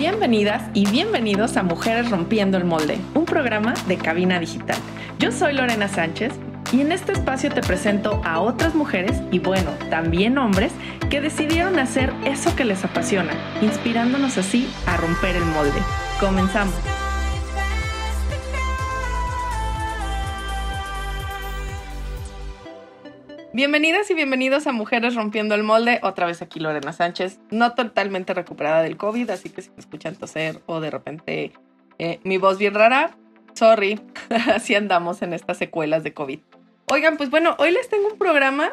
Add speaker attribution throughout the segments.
Speaker 1: Bienvenidas y bienvenidos a Mujeres Rompiendo el Molde, un programa de cabina digital. Yo soy Lorena Sánchez y en este espacio te presento a otras mujeres y bueno, también hombres que decidieron hacer eso que les apasiona, inspirándonos así a romper el molde. Comenzamos. Bienvenidas y bienvenidos a Mujeres Rompiendo el Molde. Otra vez aquí Lorena Sánchez, no totalmente recuperada del COVID, así que si me escuchan toser o de repente eh, mi voz bien rara, sorry, así andamos en estas secuelas de COVID. Oigan, pues bueno, hoy les tengo un programa,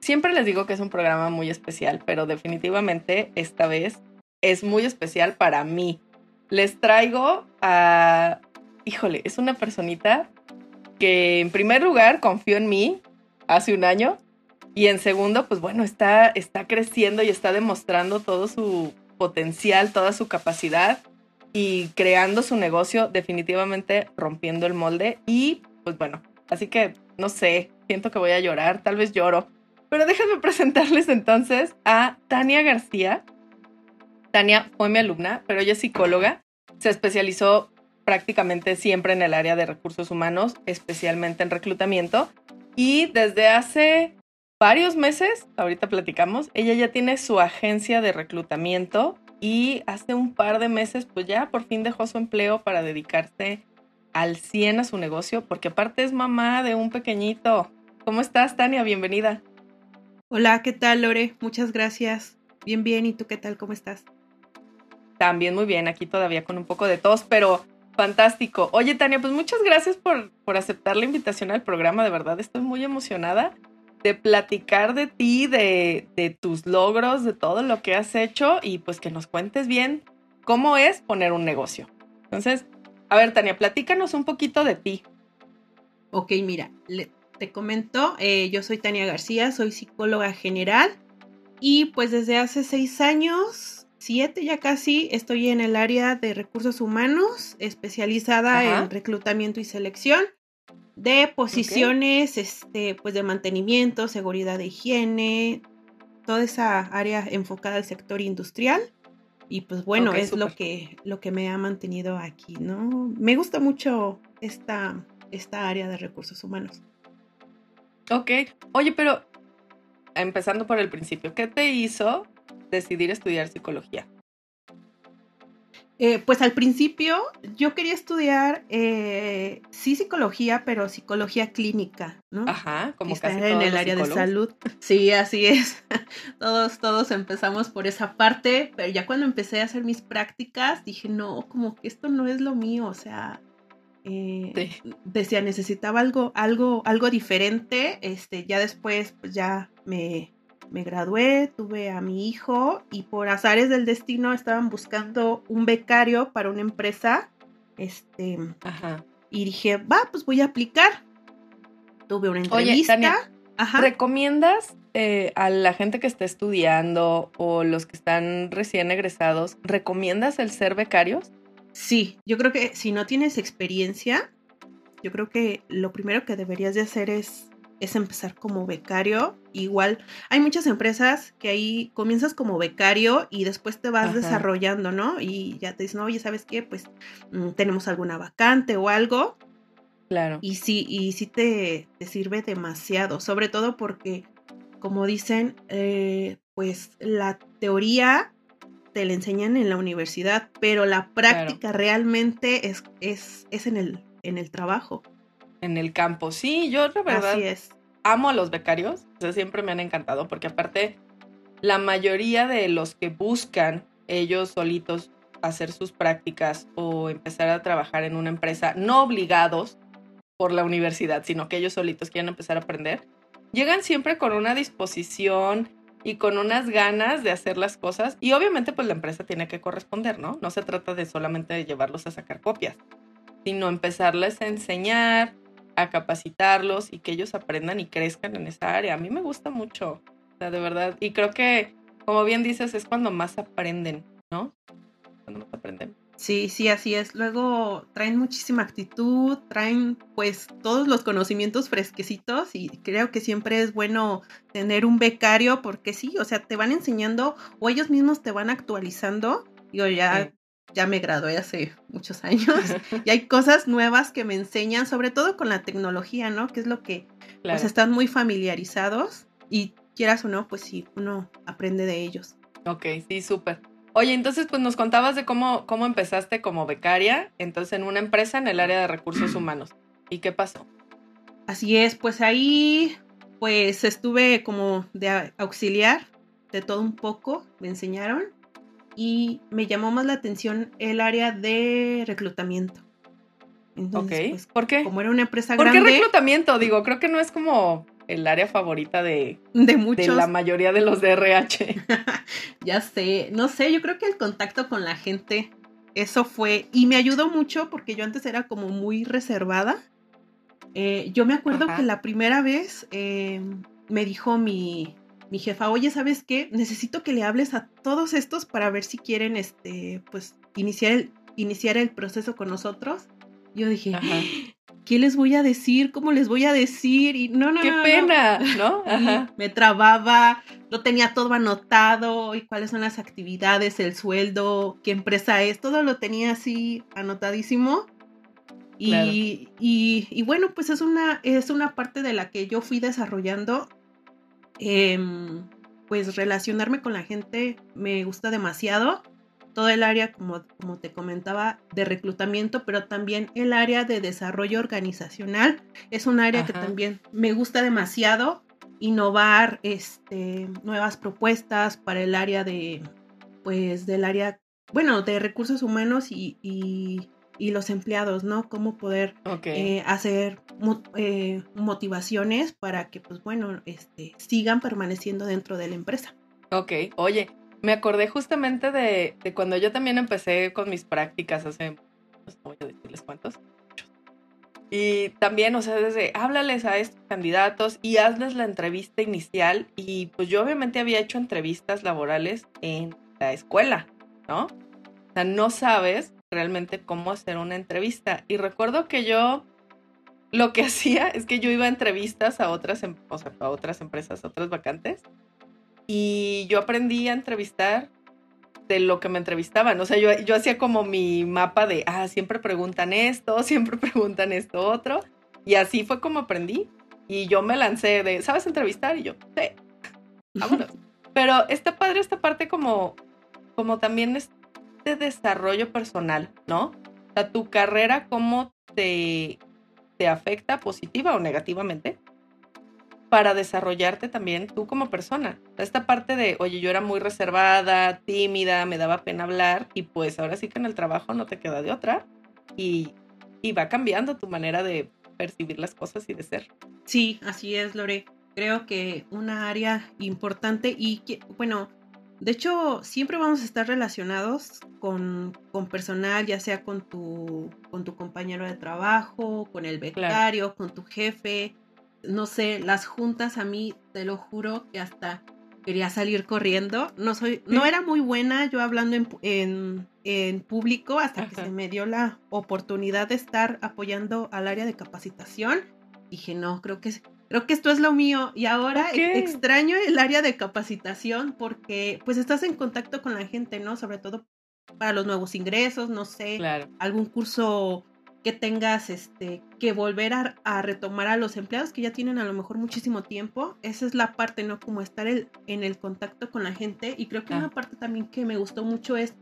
Speaker 1: siempre les digo que es un programa muy especial, pero definitivamente esta vez es muy especial para mí. Les traigo a, híjole, es una personita que en primer lugar confió en mí, hace un año. Y en segundo, pues bueno, está, está creciendo y está demostrando todo su potencial, toda su capacidad y creando su negocio, definitivamente rompiendo el molde. Y pues bueno, así que no sé, siento que voy a llorar, tal vez lloro. Pero déjenme presentarles entonces a Tania García. Tania fue mi alumna, pero ella es psicóloga. Se especializó prácticamente siempre en el área de recursos humanos, especialmente en reclutamiento. Y desde hace varios meses, ahorita platicamos, ella ya tiene su agencia de reclutamiento y hace un par de meses pues ya por fin dejó su empleo para dedicarse al 100 a su negocio, porque aparte es mamá de un pequeñito. ¿Cómo estás, Tania? Bienvenida.
Speaker 2: Hola, ¿qué tal, Lore? Muchas gracias. Bien, bien. ¿Y tú qué tal? ¿Cómo estás?
Speaker 1: También muy bien, aquí todavía con un poco de tos, pero Fantástico. Oye, Tania, pues muchas gracias por, por aceptar la invitación al programa. De verdad, estoy muy emocionada de platicar de ti, de, de, tus logros, de todo lo que has hecho y pues que nos cuentes bien cómo es poner un negocio. Entonces, a ver, Tania, platícanos un poquito de ti.
Speaker 2: Ok, mira, te comento, eh, yo soy Tania García, soy psicóloga general y pues desde hace seis años siete ya casi, estoy en el área de recursos humanos, especializada en reclutamiento y selección de posiciones este, pues de mantenimiento, seguridad de higiene, toda esa área enfocada al sector industrial. Y pues bueno, es lo que, lo que me ha mantenido aquí, ¿no? Me gusta mucho esta, esta área de recursos humanos.
Speaker 1: Ok. Oye, pero empezando por el principio, ¿qué te hizo decidir estudiar psicología?
Speaker 2: Eh, pues al principio yo quería estudiar, eh, sí psicología, pero psicología clínica, ¿no?
Speaker 1: Ajá, como
Speaker 2: casi en el área de salud. Sí, así es. todos, todos empezamos por esa parte, pero ya cuando empecé a hacer mis prácticas dije, no, como que esto no es lo mío, o sea, eh, decía, necesitaba algo, algo, algo diferente. Este, ya después, pues ya me, me gradué, tuve a mi hijo y por azares del destino estaban buscando un becario para una empresa. Este, y dije, va, pues voy a aplicar. Tuve una entrevista.
Speaker 1: Oye, ¿recomiendas eh, a la gente que está estudiando o los que están recién egresados, ¿recomiendas el ser becarios?
Speaker 2: Sí, yo creo que si no tienes experiencia, yo creo que lo primero que deberías de hacer es es empezar como becario. Igual, hay muchas empresas que ahí comienzas como becario y después te vas desarrollando, ¿no? Y ya te dicen, oye, ¿sabes qué? Pues mm, tenemos alguna vacante o algo.
Speaker 1: Claro.
Speaker 2: Y sí, y sí te, te sirve demasiado, sobre todo porque, como dicen, eh, pues la teoría te la enseñan en la universidad, pero la práctica realmente es, es, es en, el, en el trabajo
Speaker 1: en el campo. Sí, yo la verdad
Speaker 2: es.
Speaker 1: amo a los becarios, siempre me han encantado porque aparte la mayoría de los que buscan ellos solitos hacer sus prácticas o empezar a trabajar en una empresa, no obligados por la universidad, sino que ellos solitos quieren empezar a aprender, llegan siempre con una disposición y con unas ganas de hacer las cosas y obviamente pues la empresa tiene que corresponder, ¿no? No se trata de solamente llevarlos a sacar copias, sino empezarles a enseñar, a capacitarlos y que ellos aprendan y crezcan en esa área. A mí me gusta mucho, o sea, de verdad. Y creo que, como bien dices, es cuando más aprenden, ¿no? Cuando más aprenden.
Speaker 2: Sí, sí, así es. Luego traen muchísima actitud, traen pues todos los conocimientos fresquecitos y creo que siempre es bueno tener un becario porque sí, o sea, te van enseñando o ellos mismos te van actualizando. Digo, ya ya me gradué hace muchos años y hay cosas nuevas que me enseñan, sobre todo con la tecnología, ¿no? Que es lo que pues están muy familiarizados y quieras o no, pues sí, uno aprende de ellos.
Speaker 1: Ok, sí, súper. Oye, entonces pues nos contabas de cómo, cómo empezaste como becaria, entonces en una empresa en el área de recursos humanos. ¿Y qué pasó?
Speaker 2: Así es, pues ahí pues estuve como de auxiliar de todo un poco, me enseñaron y me llamó más la atención el área de reclutamiento.
Speaker 1: Entonces, pues, ¿por qué?
Speaker 2: Como era una empresa grande.
Speaker 1: ¿Por qué reclutamiento? Digo, creo que no es como el área favorita de,
Speaker 2: de muchos.
Speaker 1: De la mayoría de los de RH.
Speaker 2: ya sé, no sé, yo creo que el contacto con la gente, eso fue, y me ayudó mucho porque yo antes era como muy reservada. Eh, yo me acuerdo que la primera vez eh, me dijo mi, mi jefa, oye, ¿sabes qué? Necesito que le hables a todos estos para ver si quieren, este, pues, iniciar el, iniciar el proceso con nosotros. Yo dije, ¿qué les voy a decir? ¿Cómo les voy a decir? Y no, no,
Speaker 1: qué pena, ¿no?
Speaker 2: Me trababa, lo tenía todo anotado y cuáles son las actividades, el sueldo, qué empresa es, todo lo tenía así anotadísimo. Y, y, y, bueno, pues es una, es una parte de la que yo fui desarrollando Em, pues relacionarme con la gente me gusta demasiado. Todo el área, como, como te comentaba, de reclutamiento, pero también el área de desarrollo organizacional es un área que también me gusta demasiado. Innovar este, nuevas propuestas para el área de, pues, del área, bueno, de recursos humanos y, y los empleados, ¿no? Cómo poder eh, hacer eh, motivaciones para que, pues bueno, este, sigan permaneciendo dentro de la empresa.
Speaker 1: Ok, oye, me acordé justamente de, cuando yo también empecé con mis prácticas hace, no voy a decirles cuántos, y también, o sea, desde háblales a estos candidatos y hazles la entrevista inicial. Y pues yo obviamente había hecho entrevistas laborales en la escuela, ¿no? O sea, no sabes realmente cómo hacer una entrevista. Y recuerdo que yo lo que hacía es que yo iba a entrevistas a otras, em, o sea, a otras empresas, a otras vacantes. Y yo aprendí a entrevistar de lo que me entrevistaban. O sea, yo, yo hacía como mi mapa de, ah, siempre preguntan esto, siempre preguntan esto otro. Y así fue como aprendí. Y yo me lancé de, ¿sabes entrevistar? Y yo, sí, vámonos. Pero está padre esta parte como, como también es de desarrollo personal, ¿no? O sea, tu carrera, cómo te, te afecta positiva o negativamente para desarrollarte también tú como persona. Esta parte de, oye, yo era muy reservada, tímida, me daba pena hablar y pues ahora sí que en el trabajo no te queda de otra y, y va cambiando tu manera de percibir las cosas y de ser.
Speaker 2: Sí, así es, Lore. Creo que una área importante y que, bueno, de hecho, siempre vamos a estar relacionados con, personal, ya sea con tu, con tu compañero de trabajo, con el becario, con tu jefe. No sé, las juntas a mí, te lo juro, que hasta quería salir corriendo. No soy, no era muy buena yo hablando en, en, público hasta que se me dio la oportunidad de estar apoyando al área de capacitación. Dije, no, creo que creo que esto es lo mío y ahora extraño el área de capacitación porque pues estás en contacto con la gente, ¿no? Sobre todo para los nuevos ingresos, no sé, algún curso que tengas este que volver a, retomar a los empleados que ya tienen a lo mejor muchísimo tiempo. Esa es la parte, ¿no? Como estar el, en el contacto con la gente. Y creo que una ah. parte también que me gustó mucho es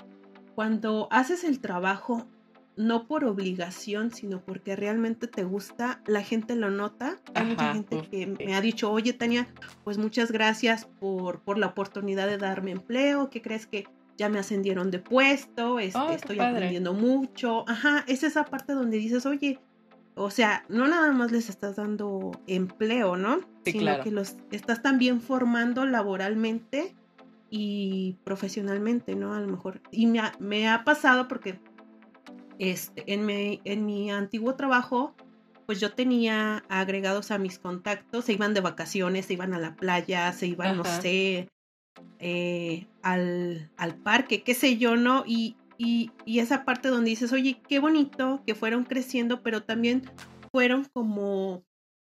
Speaker 2: cuando haces el trabajo no por obligación, sino porque realmente te gusta, la gente lo nota. Hay mucha gente que me ha dicho, oye Tania, pues muchas gracias por, por la oportunidad de darme empleo, ¿qué crees que ya me ascendieron de puesto? Este, oh, estoy aprendiendo mucho. Ajá, es esa parte donde dices, oye, o sea, no nada más les estás dando empleo, ¿no? sino que los estás también formando laboralmente y profesionalmente, ¿no? A lo mejor. Y me me ha pasado porque este, en, mi, en mi antiguo trabajo, pues yo tenía agregados a mis contactos, se iban de vacaciones, se iban a la playa, se iban, no sé, eh, al, al, parque, qué sé yo, ¿no? Y, y, y, esa parte donde dices, oye, qué bonito que fueron creciendo, pero también fueron como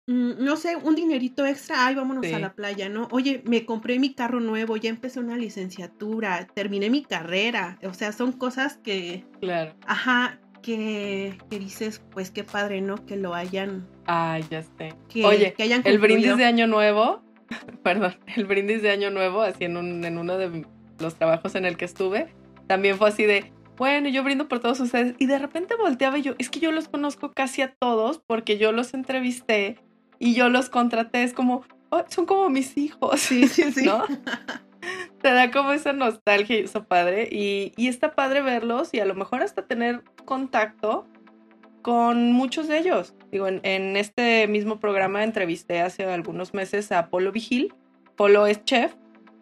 Speaker 2: no sé, un dinerito extra, ay, vámonos a la playa, ¿no? Oye, me compré mi carro nuevo, ya empecé una licenciatura, terminé mi carrera, o sea, son cosas que...
Speaker 1: Claro.
Speaker 2: Ajá, que, que dices, pues qué padre, ¿no? Que lo hayan...
Speaker 1: Ay, ya sé. Oye, que hayan el brindis de Año Nuevo, perdón, el brindis de Año Nuevo, así en, un, en uno de los trabajos en el que estuve, también fue así de, bueno, yo brindo por todos ustedes. Y de repente volteaba y yo, es que yo los conozco casi a todos porque yo los entrevisté y yo los contraté. Es como, oh, son como mis hijos.
Speaker 2: Sí, sí, sí.
Speaker 1: ¿No? Te da como esa nostalgia y eso padre. Y, y está padre verlos y a lo mejor hasta tener contacto con muchos de ellos. Digo, en, en este mismo programa entrevisté hace algunos meses a Polo Vigil. Polo es chef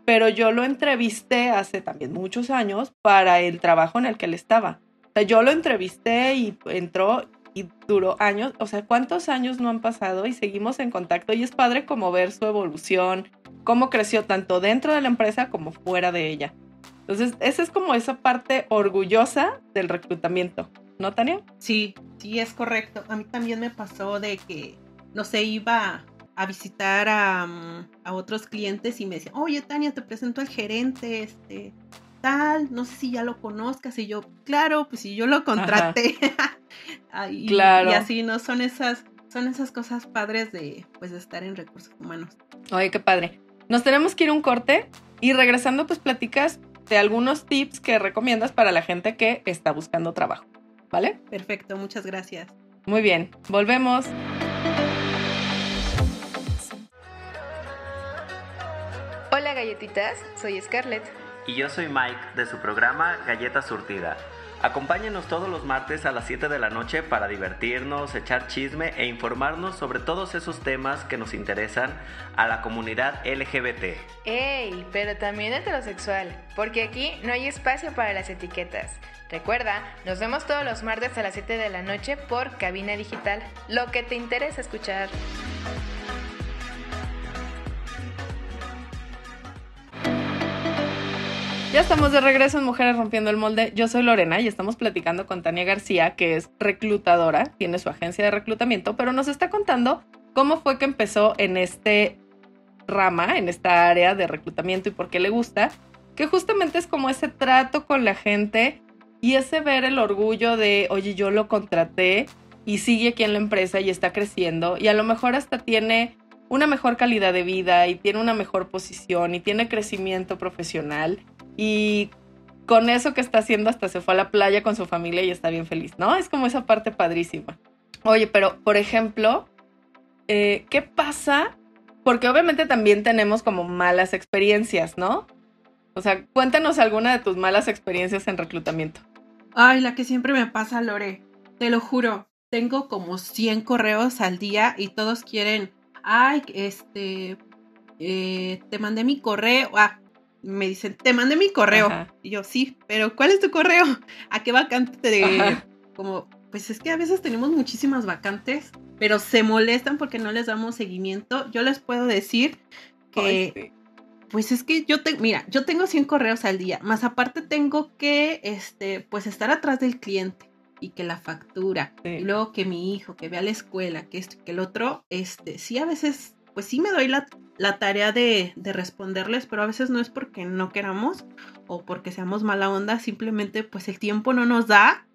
Speaker 1: pero yo lo entrevisté hace también muchos años para el trabajo en el que él estaba. O sea, yo lo entrevisté y entró y duró años, o sea, ¿cuántos años no han pasado y seguimos en contacto? Y es padre como ver su evolución, cómo creció tanto dentro de la empresa como fuera de ella. Entonces, esa es como esa parte orgullosa del reclutamiento, ¿no, Tania?
Speaker 2: Sí, sí, es correcto. A mí también me pasó de que, no sé, iba a visitar mm, a, otros clientes y me decían, oye Tania, te presento al gerente, este, tal, no sé si ya lo conozcas. Y yo, claro, pues si yo lo contraté. y, claro. y así, ¿no? Son esas, son esas cosas padres de, pues, de estar en recursos humanos.
Speaker 1: Oye, qué padre. Nos tenemos que ir un corte y regresando, pues platicas de algunos tips que recomiendas para la gente que está buscando trabajo. ¿Vale?
Speaker 2: Perfecto, muchas gracias.
Speaker 1: Muy bien, volvemos.
Speaker 3: Hola galletitas, soy Scarlett.
Speaker 4: Y yo soy Mike de su programa Galleta Surtida. Acompáñenos todos los martes a las 7 de la noche para divertirnos, echar chisme e informarnos sobre todos esos temas que nos interesan a la comunidad LGBT.
Speaker 3: ¡Ey! Pero también heterosexual, porque aquí no hay espacio para las etiquetas. Recuerda, nos vemos todos los martes a las 7 de la noche por Cabina Digital. Lo que te interesa escuchar.
Speaker 1: Ya estamos de regreso en Mujeres Rompiendo el Molde. Yo soy Lorena y estamos platicando con Tania García, que es reclutadora, tiene su agencia de reclutamiento, pero nos está contando cómo fue que empezó en este rama, en esta área de reclutamiento y por qué le gusta, que justamente es como ese trato con la gente y ese ver el orgullo de, oye, yo lo contraté y sigue aquí en la empresa y está creciendo y a lo mejor hasta tiene una mejor calidad de vida y tiene una mejor posición y tiene crecimiento profesional y con eso que está haciendo hasta se fue a la playa con su familia y está bien feliz, ¿no? Es como esa parte padrísima. Oye, pero por ejemplo, eh, ¿qué pasa? Porque obviamente también tenemos como malas experiencias, ¿no? O sea, cuéntanos alguna de tus malas experiencias en reclutamiento.
Speaker 2: Ay, la que siempre me pasa, Lore. Te lo juro. Tengo como 100 correos al día y todos quieren, ay, este, eh, te mandé mi correo. Ah, me dicen, te mandé mi correo. Y yo, sí, pero ¿cuál es tu correo? ¿A qué vacante te... Como, pues es que a veces tenemos muchísimas vacantes, pero se molestan porque no les damos seguimiento. Yo les puedo decir que... Pues es que yo tengo, mira, yo tengo 100 correos al día, más aparte tengo que, este, pues estar atrás del cliente y que la factura, y luego que mi hijo, que vea la escuela, que esto, que el otro, este, sí a veces, pues sí me doy la, la tarea de, responderles, pero a veces no es porque no queramos o porque seamos mala onda, simplemente pues el tiempo no nos da.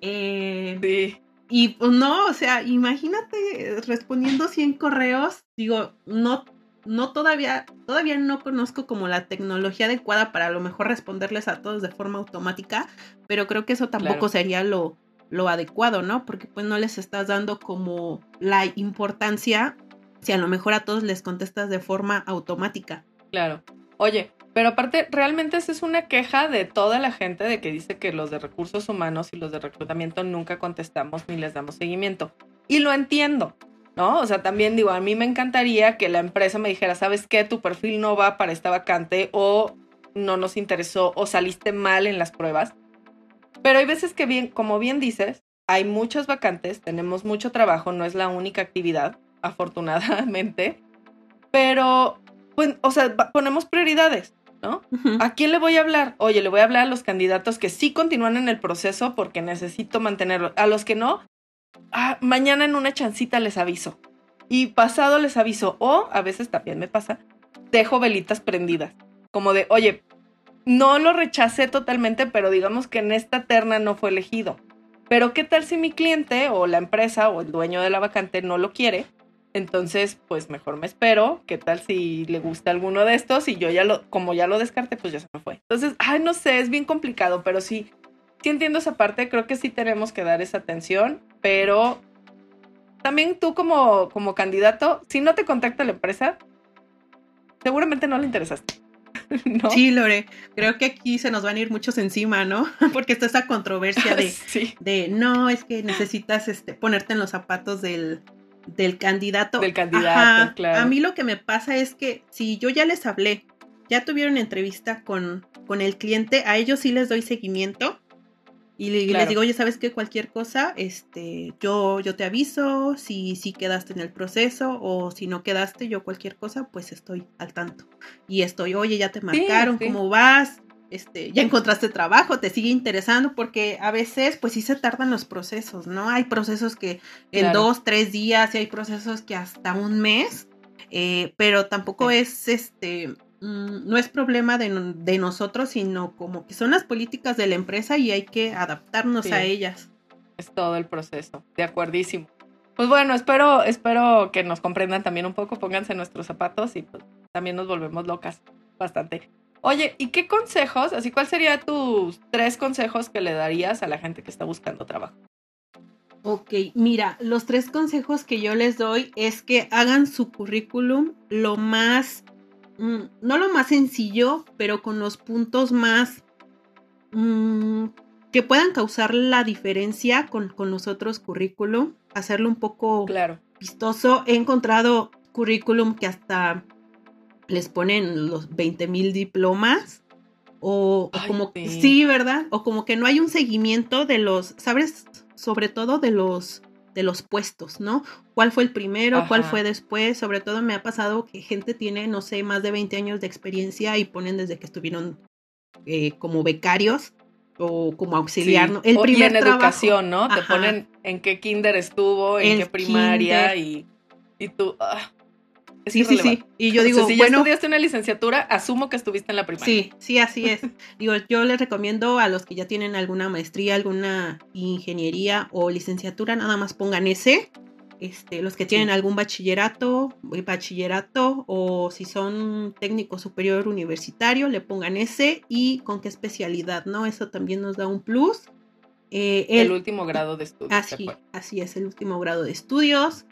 Speaker 2: Eh, sí. Y pues, no, o sea, imagínate respondiendo 100 correos, digo, no, no todavía, todavía no conozco como la tecnología adecuada para a lo mejor responderles a todos de forma automática, pero creo que eso tampoco sería lo, lo adecuado, ¿no? Porque pues no les estás dando como la importancia si a lo mejor a todos les contestas de forma automática.
Speaker 1: Claro. Oye, pero aparte, realmente esa es una queja de toda la gente de que dice que los de recursos humanos y los de reclutamiento nunca contestamos ni les damos seguimiento. Y lo entiendo, ¿no? O sea, también digo, a mí me encantaría que la empresa me dijera, ¿sabes qué? Tu perfil no va para esta vacante o no nos interesó o saliste mal en las pruebas. Pero hay veces que bien, como bien dices, hay muchas vacantes, tenemos mucho trabajo, no es la única actividad afortunadamente. Pero, pues, o sea, ponemos prioridades, ¿no? ¿A quién le voy a hablar? Oye, le voy a hablar a los candidatos que sí continúan en el proceso porque necesito mantenerlo. A los que no, ah, mañana en una chancita les aviso. y pasado les aviso. O a veces también me pasa, dejo velitas prendidas. Como de, oye, no lo rechacé totalmente, pero digamos que en esta terna no fue elegido. Pero ¿qué tal si mi cliente o la empresa o el dueño de la vacante no lo quiere? Entonces, pues mejor me espero. ¿Qué tal si le gusta alguno de estos? Y yo ya lo, como ya lo descarté, pues ya se me fue. Entonces, ay, no sé, es bien complicado, pero sí, sí entiendo esa parte. Creo que sí tenemos que dar esa atención, pero también tú como, como candidato, si no te contacta la empresa, seguramente no le interesaste. ¿No?
Speaker 2: Sí, Lore, creo que aquí se nos van a ir muchos encima, ¿no? Porque está esa controversia de,
Speaker 1: sí.
Speaker 2: de no, es que necesitas este, ponerte en los zapatos del, del candidato.
Speaker 1: Del candidato,
Speaker 2: Ajá.
Speaker 1: claro.
Speaker 2: A mí lo que me pasa es que si yo ya les hablé, ya tuvieron entrevista con, con el cliente, a ellos sí les doy seguimiento. Y le-
Speaker 1: Claro.
Speaker 2: les digo, oye, ¿sabes qué? Cualquier cosa, este, yo, yo te aviso, si, si quedaste en el proceso o si no quedaste, yo cualquier cosa, pues estoy al tanto. Y estoy, oye, ya te marcaron,
Speaker 1: sí.
Speaker 2: ¿cómo vas? Este, ya encontraste trabajo, te sigue interesando, porque a veces, pues sí se tardan los procesos, ¿no? Hay procesos que en
Speaker 1: Claro.
Speaker 2: dos, tres días, y hay procesos que hasta un mes, eh, pero tampoco es este mm, no es problema de, de nosotros, sino como que son las políticas de la empresa y hay que adaptarnos
Speaker 1: Sí.
Speaker 2: a ellas.
Speaker 1: Es todo el proceso. De acuerdísimo. Pues bueno, espero, espero que nos comprendan también un poco, pónganse nuestros zapatos y pues, también nos volvemos locas bastante. Oye, ¿y qué consejos, así cuál sería tus tres consejos que le darías a la gente que está buscando trabajo?
Speaker 2: Ok, mira, los tres consejos que yo les doy es que hagan su currículum lo más, mm, no lo más sencillo, pero con los puntos más mm, que puedan causar la diferencia con, con los otros currículum, hacerlo un poco
Speaker 1: Claro.
Speaker 2: vistoso. He encontrado currículum que hasta les ponen los 20 mil diplomas. O, como
Speaker 1: sí.
Speaker 2: sí. ¿verdad? O como que no hay un seguimiento de los, ¿sabes? Sobre todo de los de los puestos, ¿no? ¿Cuál fue el primero? ¿Cuál fue después? Sobre todo me ha pasado que gente tiene, no sé, más de 20 años de experiencia y ponen desde que estuvieron eh, como becarios o como auxiliar,
Speaker 1: Sí.
Speaker 2: ¿no? El
Speaker 1: O-
Speaker 2: primer
Speaker 1: y en
Speaker 2: trabajo.
Speaker 1: educación, ¿no? Te ponen en qué kinder estuvo, en
Speaker 2: El
Speaker 1: qué primaria
Speaker 2: kinder.
Speaker 1: y, y tú... ah, es
Speaker 2: Sí, sí, sí. Y yo
Speaker 1: O sea,
Speaker 2: digo,
Speaker 1: si ya
Speaker 2: bueno,
Speaker 1: estudiaste una licenciatura, asumo que estuviste en la primaria.
Speaker 2: Sí, sí, así es. Digo, yo les recomiendo a los que ya tienen alguna maestría, alguna ingeniería o licenciatura, nada más pongan ese. Este, los que tienen
Speaker 1: Sí.
Speaker 2: algún bachillerato, eh, bachillerato o si son técnico superior universitario, le pongan ese y con qué especialidad, ¿no? Eso también nos da un plus. Eh,
Speaker 1: El,
Speaker 2: el-
Speaker 1: último grado de estudio. de
Speaker 2: Así, así es, el último grado de estudios.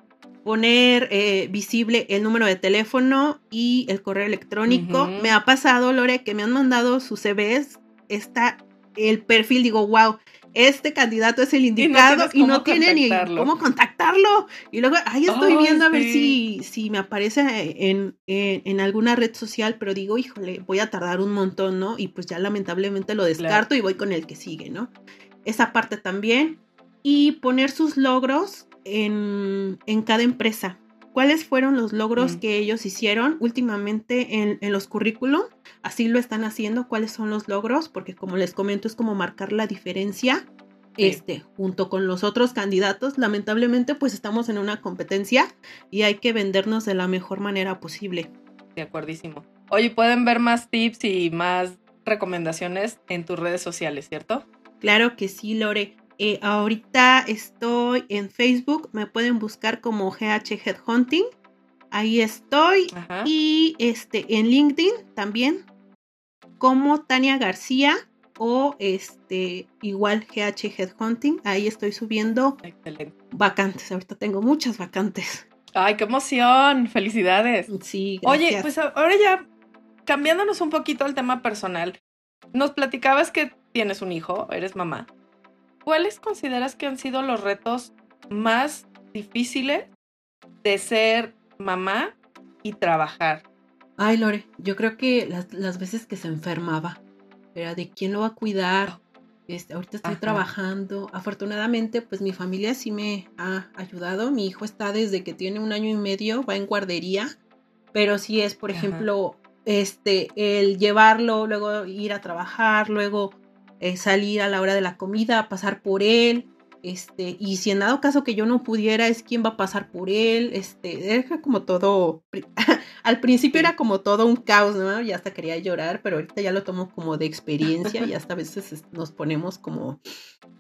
Speaker 2: Poner eh, visible el número de teléfono y el correo electrónico.
Speaker 1: Ujú.
Speaker 2: Me ha pasado, Lore, que me han mandado sus CVs. Está el perfil, digo, wow, este candidato es el indicado y no,
Speaker 1: cómo
Speaker 2: tiene ni cómo contactarlo. Y luego ahí estoy
Speaker 1: Ay,
Speaker 2: viendo a ver
Speaker 1: sí.
Speaker 2: si, si me aparece en, en, en alguna red social, pero digo, híjole, voy a tardar un montón, ¿no? Y pues ya lamentablemente lo descarto y voy con el que sigue, ¿no? Esa parte también y poner sus logros en, en cada empresa. ¿Cuáles fueron los logros
Speaker 1: Mm.
Speaker 2: que ellos hicieron últimamente en, en los currículum? Así lo están haciendo. ¿Cuáles son los logros? Porque como les comento, es como marcar la diferencia. Este, junto con los otros candidatos, lamentablemente, pues estamos en una competencia y hay que vendernos de la mejor manera posible.
Speaker 1: De acuerdísimo. Oye, pueden ver más tips y más recomendaciones en tus redes sociales, ¿cierto?
Speaker 2: Claro que sí, Lore. Eh, ahorita estoy en Facebook, me pueden buscar como GH Headhunting. Ahí estoy.
Speaker 1: Ajá.
Speaker 2: Y este en LinkedIn también como Tania García o este igual GH Headhunting. Ahí estoy subiendo
Speaker 1: Excelente.
Speaker 2: vacantes. Ahorita tengo muchas vacantes.
Speaker 1: Ay, qué emoción. Felicidades.
Speaker 2: Sí,
Speaker 1: Oye,
Speaker 2: gracias.
Speaker 1: pues ahora ya cambiándonos un poquito al tema personal, nos platicabas que tienes un hijo, eres mamá. ¿Cuáles consideras que han sido los retos más difíciles de ser mamá y trabajar?
Speaker 2: Ay, Lore, yo creo que las, las veces que se enfermaba, era de quién lo va a cuidar. Este, ahorita estoy
Speaker 1: Ajá.
Speaker 2: trabajando. Afortunadamente, pues mi familia sí me ha ayudado. Mi hijo está desde que tiene un año y medio, va en guardería. Pero sí es, por
Speaker 1: Ajá.
Speaker 2: ejemplo, este, el llevarlo, luego ir a trabajar, luego eh, salir a la hora de la comida, pasar por él. este, y si en dado caso que yo no pudiera, es quién va a pasar por él, este, era como todo, al principio era como todo un caos, ¿no? Ya hasta quería llorar, pero ahorita ya lo tomo como de experiencia y hasta a veces nos ponemos como,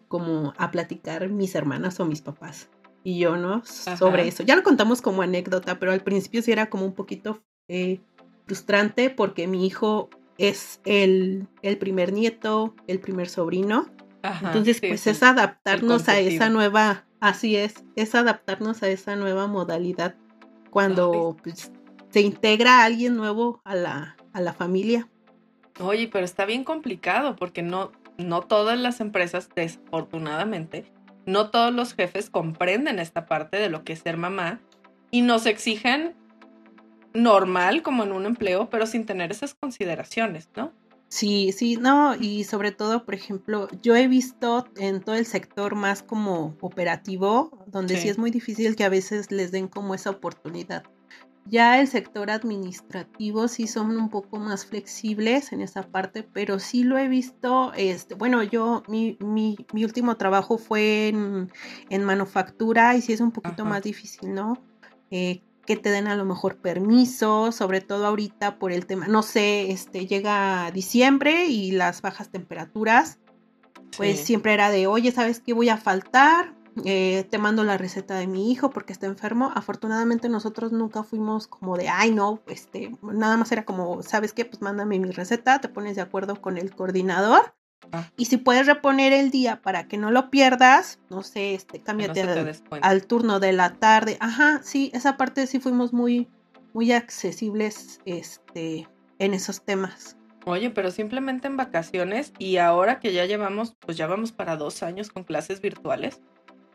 Speaker 2: como a platicar mis hermanas o mis papás y yo, ¿no? Sobre eso. Ya lo contamos como anécdota, pero al principio sí era como un poquito eh, frustrante porque mi hijo es el, el primer nieto, el primer sobrino. Entonces, pues es adaptarnos a esa nueva, así es, es adaptarnos a esa nueva modalidad cuando pues, se integra alguien nuevo a la, a la familia.
Speaker 1: Oye, pero está bien complicado porque no, no todas las empresas, desafortunadamente, no todos los jefes comprenden esta parte de lo que es ser mamá y nos exigen normal como en un empleo, pero sin tener esas consideraciones, ¿no?
Speaker 2: Sí, sí, no, y sobre todo, por ejemplo, yo he visto en todo el sector más como operativo, donde sí. es muy difícil que a veces les den como esa oportunidad. Ya el sector administrativo sí son un poco más flexibles en esa parte, pero sí lo he visto, este, bueno, yo, mi, mi, mi último trabajo fue en, en, manufactura y sí es un poquito más difícil, ¿no? Eh, que te den a lo mejor permiso, sobre todo ahorita por el tema, no sé, este llega diciembre y las bajas temperaturas, pues siempre era de, oye, ¿sabes qué voy a faltar? Eh, te mando la receta de mi hijo porque está enfermo. Afortunadamente nosotros nunca fuimos como de, ay no, este, nada más era como, ¿sabes qué? Pues mándame mi receta, te pones de acuerdo con el coordinador. Y si puedes reponer el día para que no lo pierdas, no sé, este, cámbiate al, turno de la tarde. Ajá, sí, esa parte sí fuimos muy, muy accesibles este, en esos temas.
Speaker 1: Oye, pero simplemente en vacaciones y ahora que ya llevamos, pues ya vamos para dos años con clases virtuales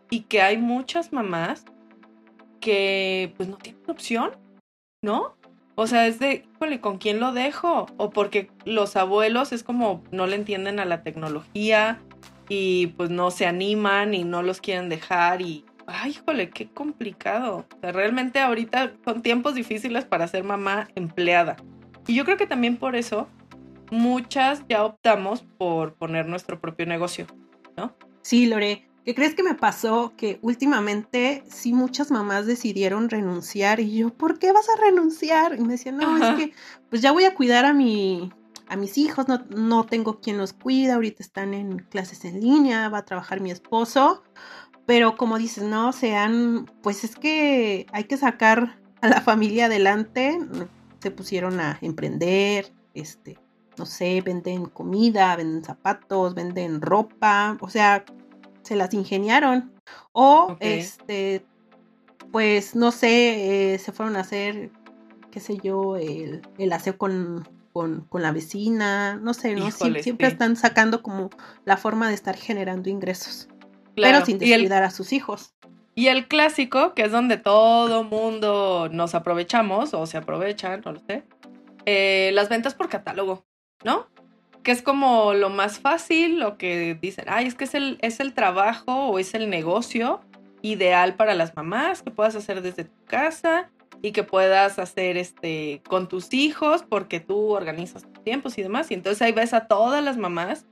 Speaker 1: y que hay muchas mamás que pues no tienen opción, ¿no? O sea, es de, ¿con quién lo dejo? O porque los abuelos es como no le entienden a la tecnología y pues no se animan y no los quieren dejar y, ay, híjole, qué complicado. O sea, realmente ahorita son tiempos difíciles para ser mamá empleada. Y yo creo que también por eso muchas ya optamos por poner nuestro propio negocio, ¿no?
Speaker 2: Sí, Lore. ¿Qué crees que me pasó? Que últimamente sí muchas mamás decidieron renunciar y yo, ¿por qué vas a renunciar? Y me decían, no, es que pues ya voy a cuidar a mi a mis hijos, no, no tengo quien los cuida, ahorita están en clases en línea, va a trabajar mi esposo, pero como dices, no, sean, pues es que hay que sacar a la familia adelante, se pusieron a emprender, este, no sé, venden comida, venden zapatos, venden ropa, o sea, se las ingeniaron. O, este, pues, no sé, eh, se fueron a hacer, qué sé yo, el, el aseo con, con, la vecina, no sé, ¿no? siempre están sacando como la forma de estar generando ingresos. Pero sin descuidar a sus hijos.
Speaker 1: Y el clásico, que es donde todo mundo nos aprovechamos o se aprovechan, no lo sé, eh, las ventas por catálogo, ¿no? Que es como lo más fácil, lo que dicen, ay, es que es el, es el trabajo o es el negocio ideal para las mamás, que puedas hacer desde tu casa y que puedas hacer este con tus hijos porque tú organizas tus tiempos y demás. Y entonces ahí ves a todas las mamás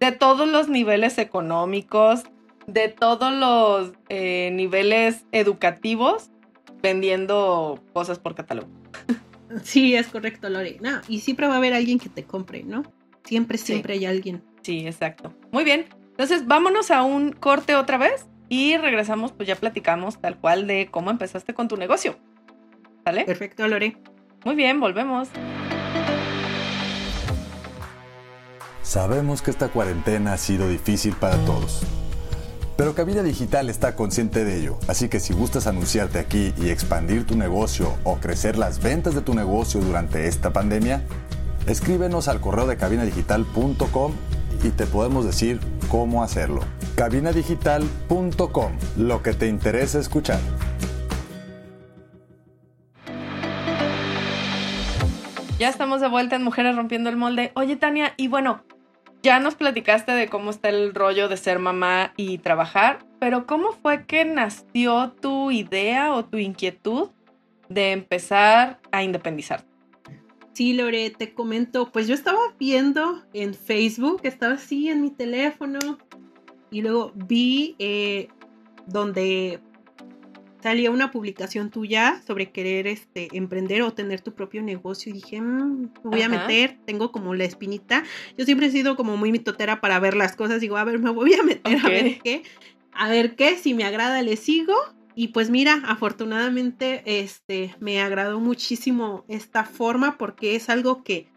Speaker 1: de todos los niveles económicos, de todos los eh, niveles educativos, vendiendo cosas por catálogo.
Speaker 2: Sí, es correcto, Lore. No, y siempre va a haber alguien que te compre, ¿no? Siempre, siempre hay alguien.
Speaker 1: Sí, exacto. Muy bien. Entonces, vámonos a un corte otra vez y regresamos, pues ya platicamos tal cual de cómo empezaste con tu negocio. ¿Sale?
Speaker 2: Perfecto, Lore.
Speaker 1: Muy bien, volvemos.
Speaker 5: Sabemos que esta cuarentena ha sido difícil para todos. Pero Cabina Digital está consciente de ello, así que si gustas anunciarte aquí y expandir tu negocio o crecer las ventas de tu negocio durante esta pandemia, Escríbenos al correo de cabinadigital.com y te podemos decir cómo hacerlo. cabinadigital.com, lo que te interesa escuchar.
Speaker 1: Ya estamos de vuelta en Mujeres Rompiendo el Molde. Oye, Tania, y bueno, ya nos platicaste de cómo está el rollo de ser mamá y trabajar, pero ¿cómo fue que nació tu idea o tu inquietud de empezar a independizarte?
Speaker 2: Sí, Lore, te comento, pues yo estaba viendo en Facebook, estaba así en mi teléfono y luego vi eh, donde salía una publicación tuya sobre querer este, emprender o tener tu propio negocio y dije, mm, me voy a meter, tengo como la espinita. Yo siempre he sido como muy mitotera para ver las cosas, digo, a ver, me voy a meter a ver qué, a ver qué, si me agrada le sigo. Y pues mira, afortunadamente este, me agradó muchísimo esta forma porque es algo que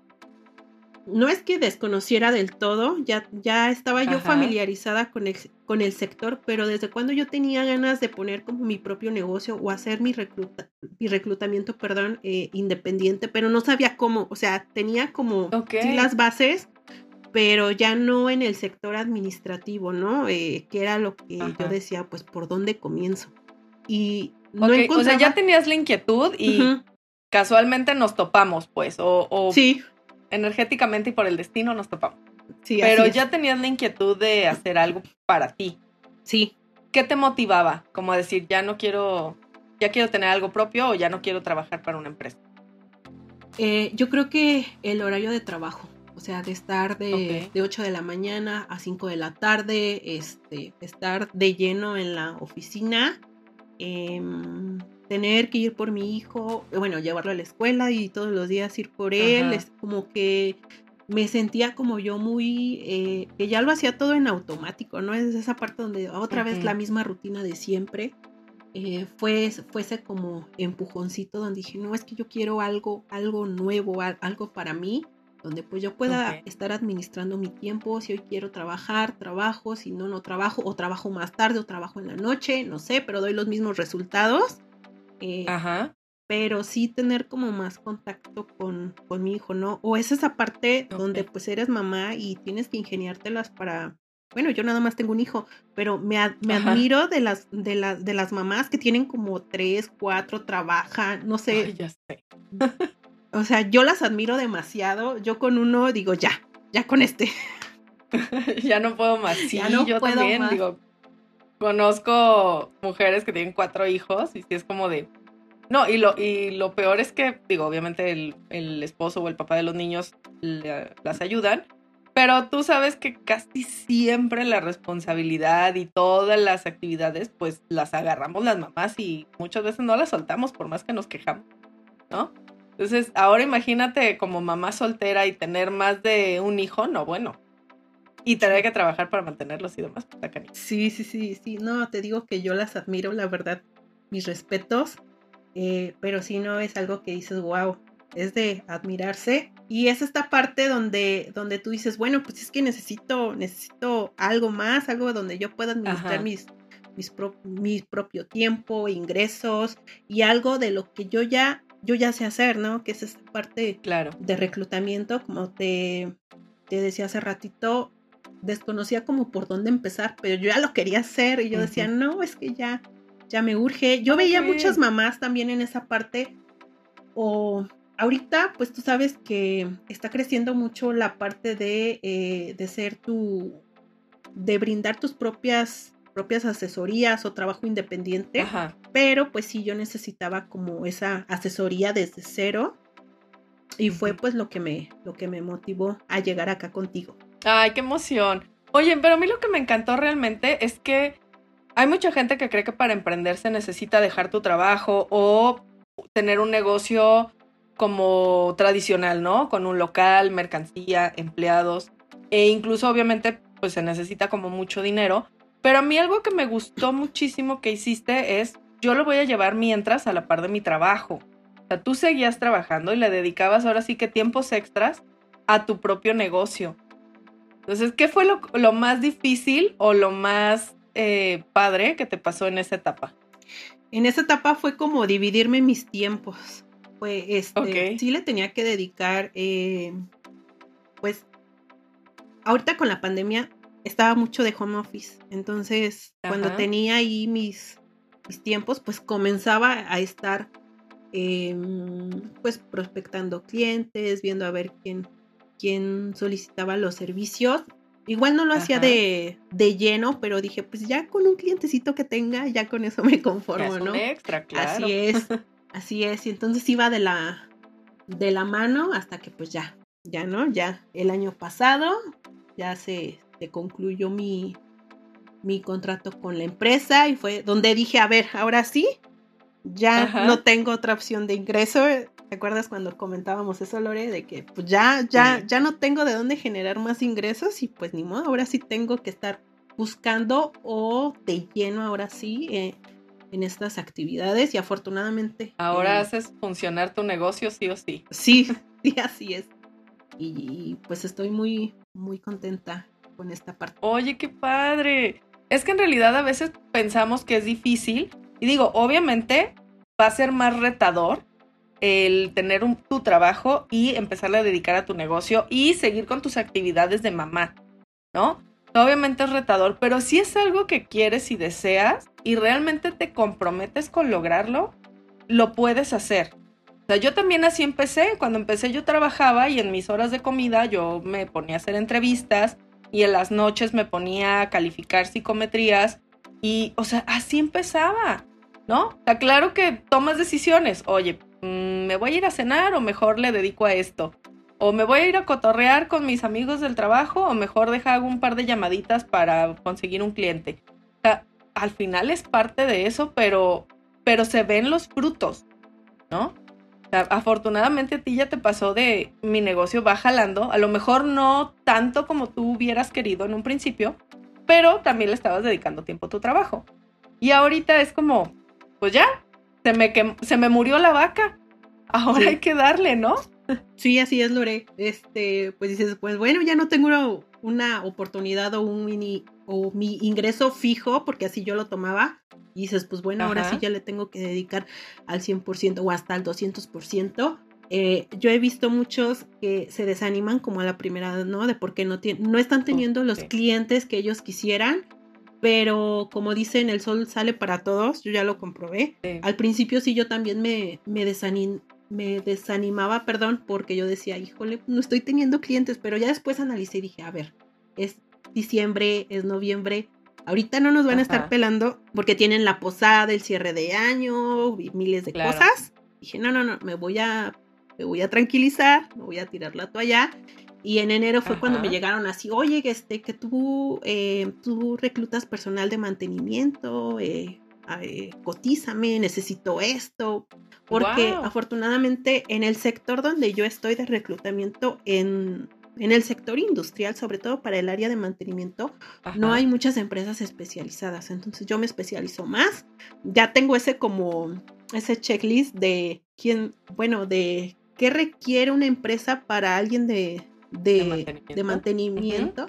Speaker 2: no es que desconociera del todo, ya, ya estaba yo familiarizada con el, con el sector, pero desde cuando yo tenía ganas de poner como mi propio negocio o hacer mi, recluta, mi reclutamiento, perdón, eh, independiente, pero no sabía cómo, o sea, tenía como las bases, pero ya no en el sector administrativo, ¿no? Eh, que era lo que yo decía, pues, ¿por dónde comienzo? Y
Speaker 1: no O sea, ya tenías la inquietud y casualmente nos topamos, pues, o... o...
Speaker 2: Sí
Speaker 1: energéticamente y por el destino nos topamos. Sí, Pero ya tenías la inquietud de hacer algo para ti.
Speaker 2: Sí.
Speaker 1: ¿Qué te motivaba? Como decir, ya no quiero, ya quiero tener algo propio o ya no quiero trabajar para una empresa.
Speaker 2: Eh, yo creo que el horario de trabajo, o sea, de estar de, 8 de la mañana a 5 de la tarde, este, estar de lleno en la oficina. Eh, tener que ir por mi hijo, bueno, llevarlo a la escuela y todos los días ir por él, es como que me sentía como yo muy, eh, que ya lo hacía todo en automático, ¿no? Es esa parte donde otra vez la misma rutina de siempre. Eh, fue, fuese como empujoncito donde dije, no, es que yo quiero algo, algo nuevo, algo para mí, donde pues yo pueda estar administrando mi tiempo, si hoy quiero trabajar, trabajo, si no, no trabajo, o trabajo más tarde, o trabajo en la noche, no sé, pero doy los mismos resultados. Eh, Ajá. Pero sí tener como más contacto con, con mi hijo, ¿no? O es esa parte donde pues eres mamá y tienes que ingeniártelas para, bueno, yo nada más tengo un hijo, pero me, me admiro de las, de, las de las mamás que tienen como tres, cuatro, trabajan, no sé.
Speaker 1: ya sé.
Speaker 2: O sea, yo las admiro demasiado. Yo con uno digo, ya, ya con este.
Speaker 1: ya no puedo más. Sí, yo también digo, conozco mujeres que tienen cuatro hijos y si es como de... No, y lo, y lo peor es que, digo, obviamente el, esposo o el papá de los niños las ayudan, pero tú sabes que casi siempre la responsabilidad y todas las actividades, pues las agarramos las mamás y muchas veces no las soltamos por más que nos quejamos, ¿no? Entonces, ahora imagínate como mamá soltera y tener más de un hijo, no, bueno, y tener que trabajar para mantenerlos y demás. Pues,
Speaker 2: sí, sí, sí, sí. No, te digo que yo las admiro, la verdad. Mis respetos. Eh, pero sí no es algo que dices, wow, es de admirarse. Y es esta parte donde, donde tú dices, bueno, pues es que necesito, necesito algo más, algo donde yo pueda administrar mis, mis mi propio tiempo, ingresos y algo de lo que yo ya, yo ya sé hacer, ¿no? Que es esta parte
Speaker 1: claro.
Speaker 2: de reclutamiento, como te, te decía hace ratito, desconocía como por dónde empezar, pero yo ya lo quería hacer y yo decía, no, es que ya, ya me urge. Yo veía muchas mamás también en esa parte o ahorita pues tú sabes que está creciendo mucho la parte de, eh, de ser tu, de brindar tus propias propias asesorías o trabajo independiente, pero pues sí yo necesitaba como esa asesoría desde cero y fue pues lo que me lo que me motivó a llegar acá contigo.
Speaker 1: Ay, qué emoción. Oye, pero a mí lo que me encantó realmente es que hay mucha gente que cree que para emprender se necesita dejar tu trabajo o tener un negocio como tradicional, ¿no? Con un local, mercancía, empleados e incluso obviamente pues se necesita como mucho dinero. Pero a mí algo que me gustó muchísimo que hiciste es, yo lo voy a llevar mientras a la par de mi trabajo. O sea, tú seguías trabajando y le dedicabas ahora sí que tiempos extras a tu propio negocio. Entonces, ¿qué fue lo, más difícil o lo más eh, padre que te pasó en esa etapa?
Speaker 2: En esa etapa fue como dividirme mis tiempos. Fue este, sí le tenía que dedicar, eh, pues, ahorita con la pandemia estaba mucho de home office. Entonces, cuando tenía ahí mis, mis tiempos, pues comenzaba a estar, em, pues, prospectando clientes, viendo a ver quién quien solicitaba los servicios. Igual no lo hacía de, de, lleno, pero dije, pues ya con un clientecito que tenga, ya con eso me conformo, ¿no?
Speaker 1: extra, claro.
Speaker 2: Así es, así es. Y entonces iba de la, de la mano hasta que pues ya, ya, ¿no? Ya el año pasado ya se, se concluyó mi, mi contrato con la empresa y fue donde dije, a ver, ahora sí, ya no tengo otra opción de ingreso. ¿Te acuerdas cuando comentábamos eso, Lore? De que pues ya, ya, ya no tengo de dónde generar más ingresos y pues ni modo, ahora sí tengo que estar buscando o de lleno ahora sí eh, en estas actividades y afortunadamente.
Speaker 1: Ahora haces funcionar tu negocio sí o sí.
Speaker 2: Sí, sí, así es. Y, pues estoy muy, muy contenta con esta parte.
Speaker 1: Oye, qué padre. Es que en realidad a veces pensamos que es difícil y digo, obviamente va a ser más retador el tener tu trabajo y empezarle a dedicar a tu negocio y seguir con tus actividades de mamá, ¿no? Obviamente es retador, pero si es algo que quieres y deseas y realmente te comprometes con lograrlo, lo puedes hacer. O sea, yo también así empecé. Cuando empecé yo trabajaba y en mis horas de comida yo me ponía a hacer entrevistas y en las noches me ponía a calificar psicometrías y, o sea, así empezaba, ¿no? Está claro que tomas decisiones. Oye, mm, ¿me voy a ir a cenar o mejor le dedico a esto? o me voy a ir a cotorrear con mis amigos del trabajo o mejor deja un par de llamaditas para conseguir un cliente. O sea, al final es parte de eso, pero, pero se ven los frutos, ¿no? Afortunadamente a ti ya te pasó de mi negocio va jalando, a lo mejor no tanto como tú hubieras querido en un principio, pero también le estabas dedicando tiempo a tu trabajo. Y ahorita es como, pues ya, se me, se me murió la vaca, ahora hay que darle, ¿no?
Speaker 2: Sí, así es, Lore. Este, pues dices, pues bueno, ya no tengo una, oportunidad o un mini o mi ingreso fijo, porque así yo lo tomaba. Y dices, pues bueno, ahora sí ya le tengo que dedicar al 100% o hasta al 200%. Eh, yo he visto muchos que se desaniman como a la primera, ¿no? De por qué no, no están teniendo los clientes que ellos quisieran. Pero como dicen, el sol sale para todos, yo ya lo comprobé. Al principio sí yo también me, me, desanim, me desanimaba, perdón, porque yo decía, híjole, no estoy teniendo clientes, pero ya después analicé y dije, a ver, es diciembre, es noviembre, ahorita no nos van a estar pelando porque tienen la posada, el cierre de año, miles de cosas. Dije, no, no, no, me voy a, me voy a tranquilizar, me voy a tirar la toalla. Y en enero fue cuando me llegaron así, oye, este, que tú, eh, tú reclutas personal de mantenimiento, eh, eh, cotízame, necesito esto. Porque afortunadamente en el sector donde yo estoy de reclutamiento, en, en el sector industrial, sobre todo para el área de mantenimiento, no hay muchas empresas especializadas. Entonces yo me especializo más. Ya tengo ese como, ese checklist de quién, bueno, de qué requiere una empresa para alguien de, de, mantenimiento.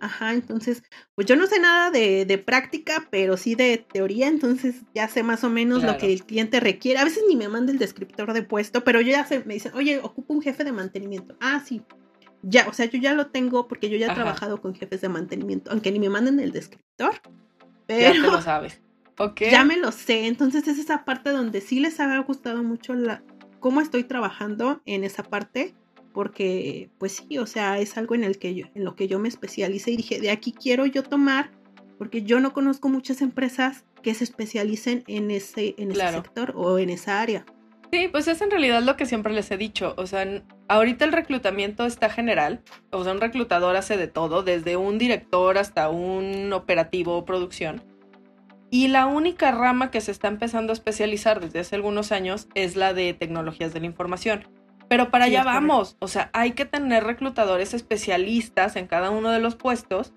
Speaker 2: Ajá, entonces, pues yo no sé nada de, práctica, pero sí de teoría, entonces ya sé más o menos lo que el cliente requiere. A veces ni me manda el descriptor de puesto, pero yo ya sé, me dicen, oye, ocupo un jefe de mantenimiento. Ah, sí. Ya, o sea, yo ya lo tengo porque yo ya he trabajado con jefes de mantenimiento, aunque ni me manden el descriptor. Pero
Speaker 1: ya te lo sabes. Okay.
Speaker 2: Ya me lo sé. Entonces es esa parte donde sí les ha gustado mucho la, cómo estoy trabajando en esa parte porque pues sí, o sea, es algo en, el que yo, en lo que yo me especialicé y dije, de aquí quiero yo tomar, porque yo no conozco muchas empresas que se especialicen en ese, en ese sector o en esa área.
Speaker 1: Sí, pues es en realidad lo que siempre les he dicho. O sea, ahorita el reclutamiento está general. O sea, un reclutador hace de todo, desde un director hasta un operativo o producción. Y la única rama que se está empezando a especializar desde hace algunos años es la de tecnologías de la información. Pero para allá vamos. O sea, hay que tener reclutadores especialistas en cada uno de los puestos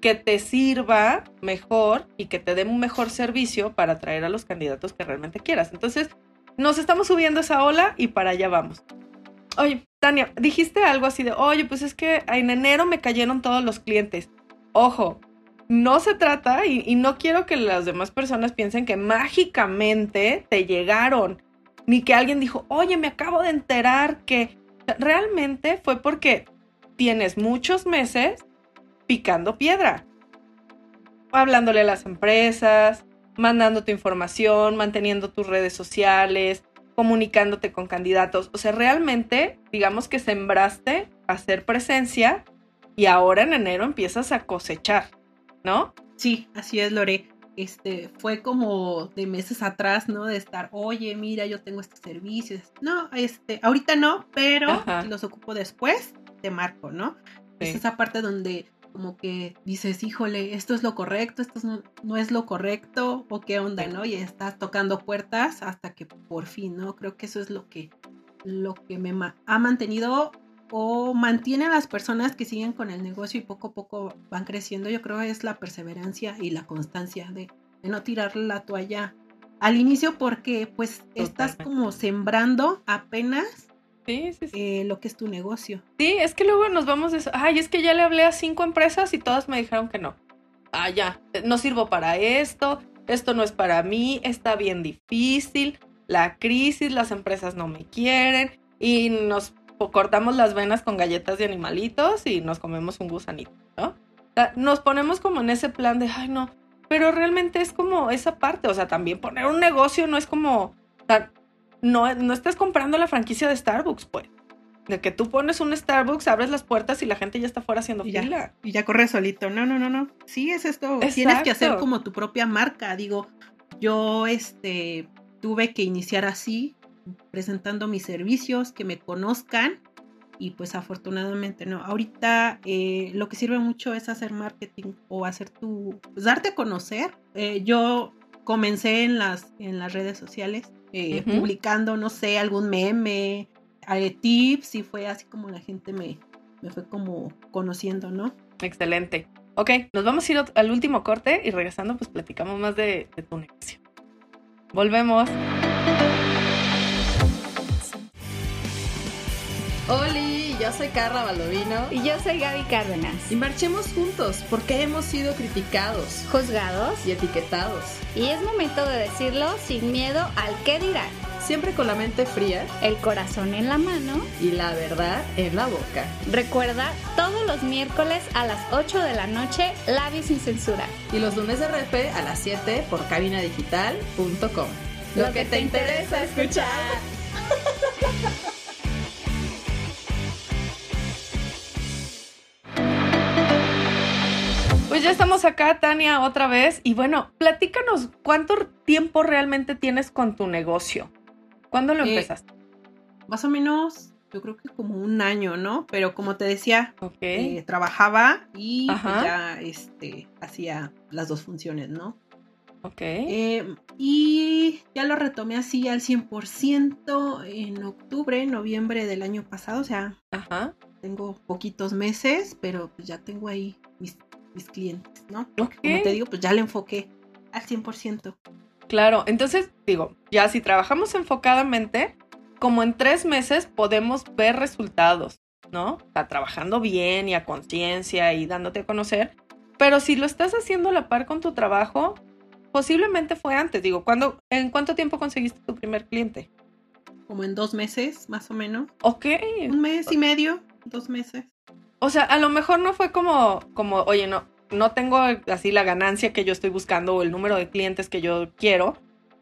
Speaker 1: que te sirva mejor y que te den un mejor servicio para atraer a los candidatos que realmente quieras. Entonces, nos estamos subiendo esa ola y para allá vamos. Oye, Tania, dijiste algo así de, oye, pues es que en enero me cayeron todos los clientes. Ojo, no se trata y, y no quiero que las demás personas piensen que mágicamente te llegaron ni que alguien dijo, oye, me acabo de enterar que realmente fue porque tienes muchos meses picando piedra, hablándole a las empresas, mandando tu información, manteniendo tus redes sociales, comunicándote con candidatos. O sea, realmente, digamos que sembraste hacer presencia y ahora en enero empiezas a cosechar, ¿no?
Speaker 2: Sí, así es, Lore este, fue como de meses atrás, ¿no? De estar, oye, mira, yo tengo estos servicios. No, este, ahorita no, pero los ocupo después, te marco, ¿no? Es esa parte donde como que dices, híjole, esto es lo correcto, esto no, es lo correcto, o qué onda, ¿no? Y estás tocando puertas hasta que por fin, ¿no? Creo que eso es lo que, lo que me ha mantenido o mantiene a las personas que siguen con el negocio y poco a poco van creciendo. Yo creo que es la perseverancia y la constancia de, de no tirar la toalla al inicio porque pues estás como sembrando apenas
Speaker 1: Sí, sí, sí.
Speaker 2: Eh, lo que es tu negocio.
Speaker 1: Sí, es que luego nos vamos de eso. Ay, es que ya le hablé a cinco empresas y todas me dijeron que no. Ah, ya, no sirvo para esto, esto no es para mí, está bien difícil, la crisis, las empresas no me quieren y nos cortamos las venas con galletas de animalitos y nos comemos un gusanito, ¿no? Nos ponemos como en ese plan de, ay, no, pero realmente es como esa parte, o sea, también poner un negocio no es como, no, no estás comprando la franquicia de Starbucks, pues. De que tú pones un Starbucks, abres las puertas y la gente ya está fuera haciendo fila.
Speaker 2: Y ya corre solito. No, no, no, no. Sí, es esto. Tienes que hacer como tu propia marca. Digo, yo este tuve que iniciar así, presentando mis servicios, que me conozcan. Y pues afortunadamente no. Ahorita eh, lo que sirve mucho es hacer marketing o hacer tu. Pues, darte a conocer. Eh, yo comencé en las, en las redes sociales eh, publicando, no sé, algún meme, tips, y fue así como la gente me, me fue como conociendo, ¿no?
Speaker 1: Excelente. Ok, nos vamos a ir al último corte y regresando pues platicamos más de, de tu negocio. Volvemos.
Speaker 6: Oli, yo soy Carla Baldovino.
Speaker 7: Y yo soy Gaby Cárdenas.
Speaker 6: Y marchemos juntos porque hemos sido criticados,
Speaker 7: juzgados
Speaker 6: y etiquetados.
Speaker 7: Y es momento de decirlo sin miedo al qué dirán.
Speaker 6: Siempre con la mente fría,
Speaker 7: el corazón en la mano
Speaker 6: y la verdad en la boca.
Speaker 7: Recuerda, todos los miércoles a las 8 de la noche, Labios sin censura.
Speaker 6: Y los lunes de repe a las 7 por cabinadigital.com.
Speaker 7: Lo, que, te, interesa escuchar.
Speaker 1: ya estamos acá, Tania, otra vez. Y bueno, platícanos, ¿cuánto tiempo realmente tienes con tu negocio? ¿Cuándo lo eh, empezaste?
Speaker 2: Más o menos, yo creo que como un año, ¿no? Pero como te decía, eh, trabajaba y pues ya este, hacía las dos funciones, ¿no?
Speaker 1: Ok.
Speaker 2: Eh, y ya lo retomé así al 100% en octubre, noviembre del año pasado, o sea,
Speaker 1: Ajá.
Speaker 2: tengo poquitos meses, pero pues ya tengo ahí mis mis clientes, ¿no? Como te digo, pues ya le enfoqué al 100%.
Speaker 1: Claro, entonces digo, ya si trabajamos enfocadamente, como en tres meses podemos ver resultados, ¿no? Está trabajando bien y a conciencia y dándote a conocer, pero si lo estás haciendo a la par con tu trabajo, posiblemente fue antes. Digo, ¿cuándo, ¿en cuánto tiempo conseguiste tu primer cliente?
Speaker 2: Como en dos meses, más o menos.
Speaker 1: Ok.
Speaker 2: Un mes y medio, dos meses.
Speaker 1: O sea, a lo mejor no fue como, como, oye, no, no tengo así la ganancia que yo estoy buscando o el número de clientes que yo quiero,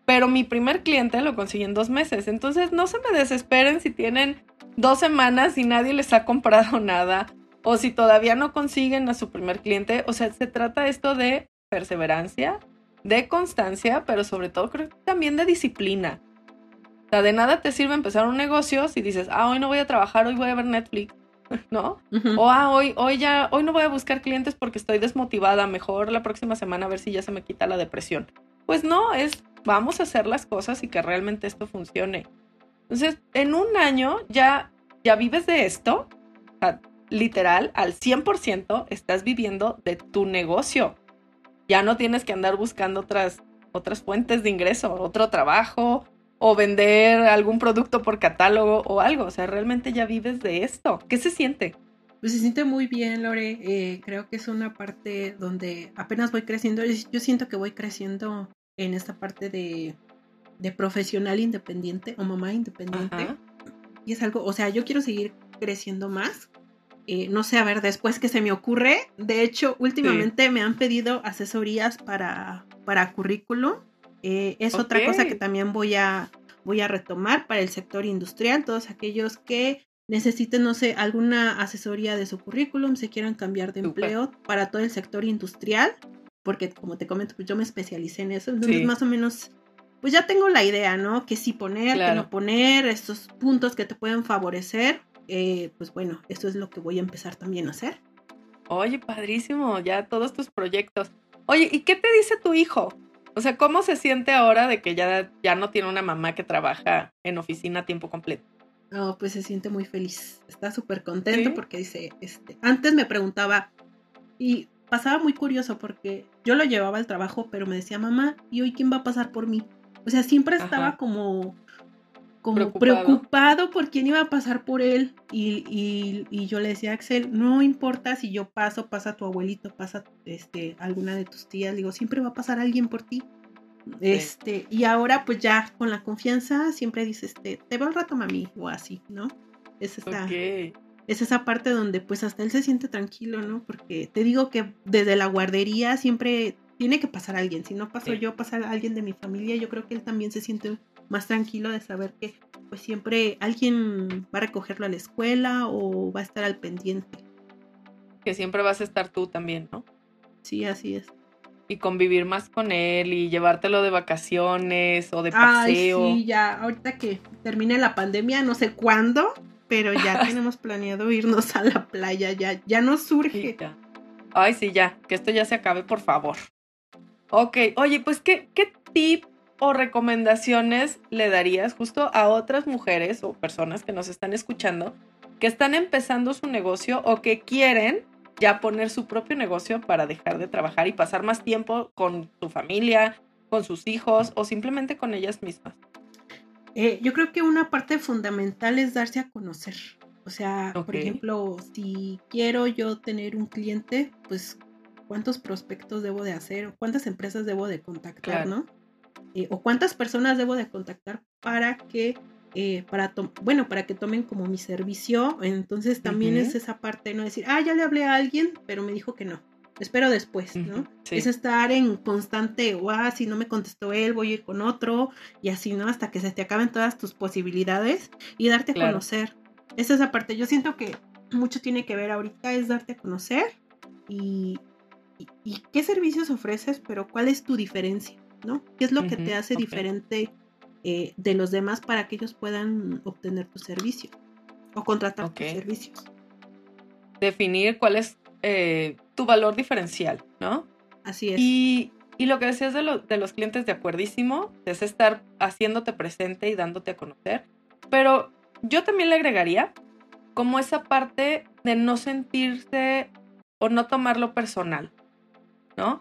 Speaker 1: pero mi primer cliente lo conseguí en dos meses. Entonces, no se me desesperen si tienen dos semanas y nadie les ha comprado nada o si todavía no consiguen a su primer cliente. O sea, se trata esto de perseverancia, de constancia, pero sobre todo creo que también de disciplina. O sea, de nada te sirve empezar un negocio si dices, ah, hoy no voy a trabajar, hoy voy a ver Netflix. ¿No? O ah, hoy, hoy ya, hoy no voy a buscar clientes porque estoy desmotivada, mejor la próxima semana a ver si ya se me quita la depresión. Pues no, es vamos a hacer las cosas y que realmente esto funcione. Entonces, en un año ya, ya vives de esto, literal, al 100% estás viviendo de tu negocio. Ya no tienes que andar buscando otras, otras fuentes de ingreso, otro trabajo, o vender algún producto por catálogo o algo. O sea, realmente ya vives de esto. ¿Qué se siente?
Speaker 2: Pues se siente muy bien, Lore. Eh, creo que es una parte donde apenas voy creciendo. Yo siento que voy creciendo en esta parte de, de profesional independiente o mamá independiente. Y es algo, o sea, yo quiero seguir creciendo más. Eh, no sé, a ver, después que se me ocurre. De hecho, últimamente me han pedido asesorías para, para currículum eh, es otra cosa que también voy a, voy a retomar para el sector industrial, todos aquellos que necesiten, no sé, alguna asesoría de su currículum, se quieran cambiar de empleo para todo el sector industrial, porque como te comento, pues yo me especialicé en eso, entonces más o menos, pues ya tengo la idea, ¿no? Que sí poner, que no poner, estos puntos que te pueden favorecer, eh, pues bueno, esto es lo que voy a empezar también a hacer.
Speaker 1: Oye, padrísimo, ya todos tus proyectos. Oye, ¿y qué te dice tu hijo? O sea, ¿cómo se siente ahora de que ya, ya no tiene una mamá que trabaja en oficina a tiempo completo?
Speaker 2: No, pues se siente muy feliz. Está súper contento porque dice, este, antes me preguntaba y pasaba muy curioso porque yo lo llevaba al trabajo, pero me decía, mamá, ¿y hoy quién va a pasar por mí? O sea, siempre estaba como, como preocupado. por quién iba a pasar por él. Y, y, yo le decía, Axel, no importa si yo paso, pasa tu abuelito, pasa este, alguna de tus tías, digo, siempre va a pasar alguien por ti. Este, y ahora pues ya con la confianza siempre dice, este, te veo un rato mami, o así, ¿no? Es esa, es esa parte donde pues hasta él se siente tranquilo, ¿no? Porque te digo que desde la guardería siempre tiene que pasar alguien, si no paso yo, pasa alguien de mi familia, yo creo que él también se siente más tranquilo de saber que pues siempre alguien va a recogerlo a la escuela o va a estar al pendiente.
Speaker 1: Que siempre vas a estar tú también, ¿no?
Speaker 2: Sí, así es
Speaker 1: y convivir más con él y llevártelo de vacaciones o de paseo.
Speaker 2: Ay, sí, ya, ahorita que termine la pandemia, no sé cuándo, pero ya tenemos planeado irnos a la playa, ya, ya nos surge.
Speaker 1: Ay, sí, ya, que esto ya se acabe, por favor. Ok, oye, pues, ¿qué, qué tip o recomendaciones le darías justo a otras mujeres o personas que nos están escuchando que están empezando su negocio o que quieren ya poner su propio negocio para dejar de trabajar y pasar más tiempo con su familia, con sus hijos o simplemente con ellas mismas?
Speaker 2: Eh, yo creo que una parte fundamental es darse a conocer. O sea, por ejemplo, si quiero yo tener un cliente, pues cuántos prospectos debo de hacer o cuántas empresas debo de contactar, ¿no? Eh, o cuántas personas debo de contactar para que eh, para bueno, para que tomen como mi servicio. Entonces también es esa parte, no decir, ah, ya le hablé a alguien, pero me dijo que no. Espero después, ¿no? Es estar en constante, ah, si no me contestó él, voy a ir con otro, y así, ¿no? Hasta que se te acaben todas tus posibilidades y darte a conocer. Esa es esa parte. Yo siento que mucho tiene que ver ahorita, es darte a conocer y, y, qué servicios ofreces, pero cuál es tu diferencia, ¿no? ¿Qué es lo que te hace diferente eh, de los demás para que ellos puedan obtener tu servicio o contratar tus servicios.
Speaker 1: Definir cuál es eh, tu valor diferencial, ¿no?
Speaker 2: Así es.
Speaker 1: Y, lo que decías de, de los clientes de acuerdísimo es estar haciéndote presente y dándote a conocer, pero yo también le agregaría como esa parte de no sentirse o no tomarlo personal, ¿no?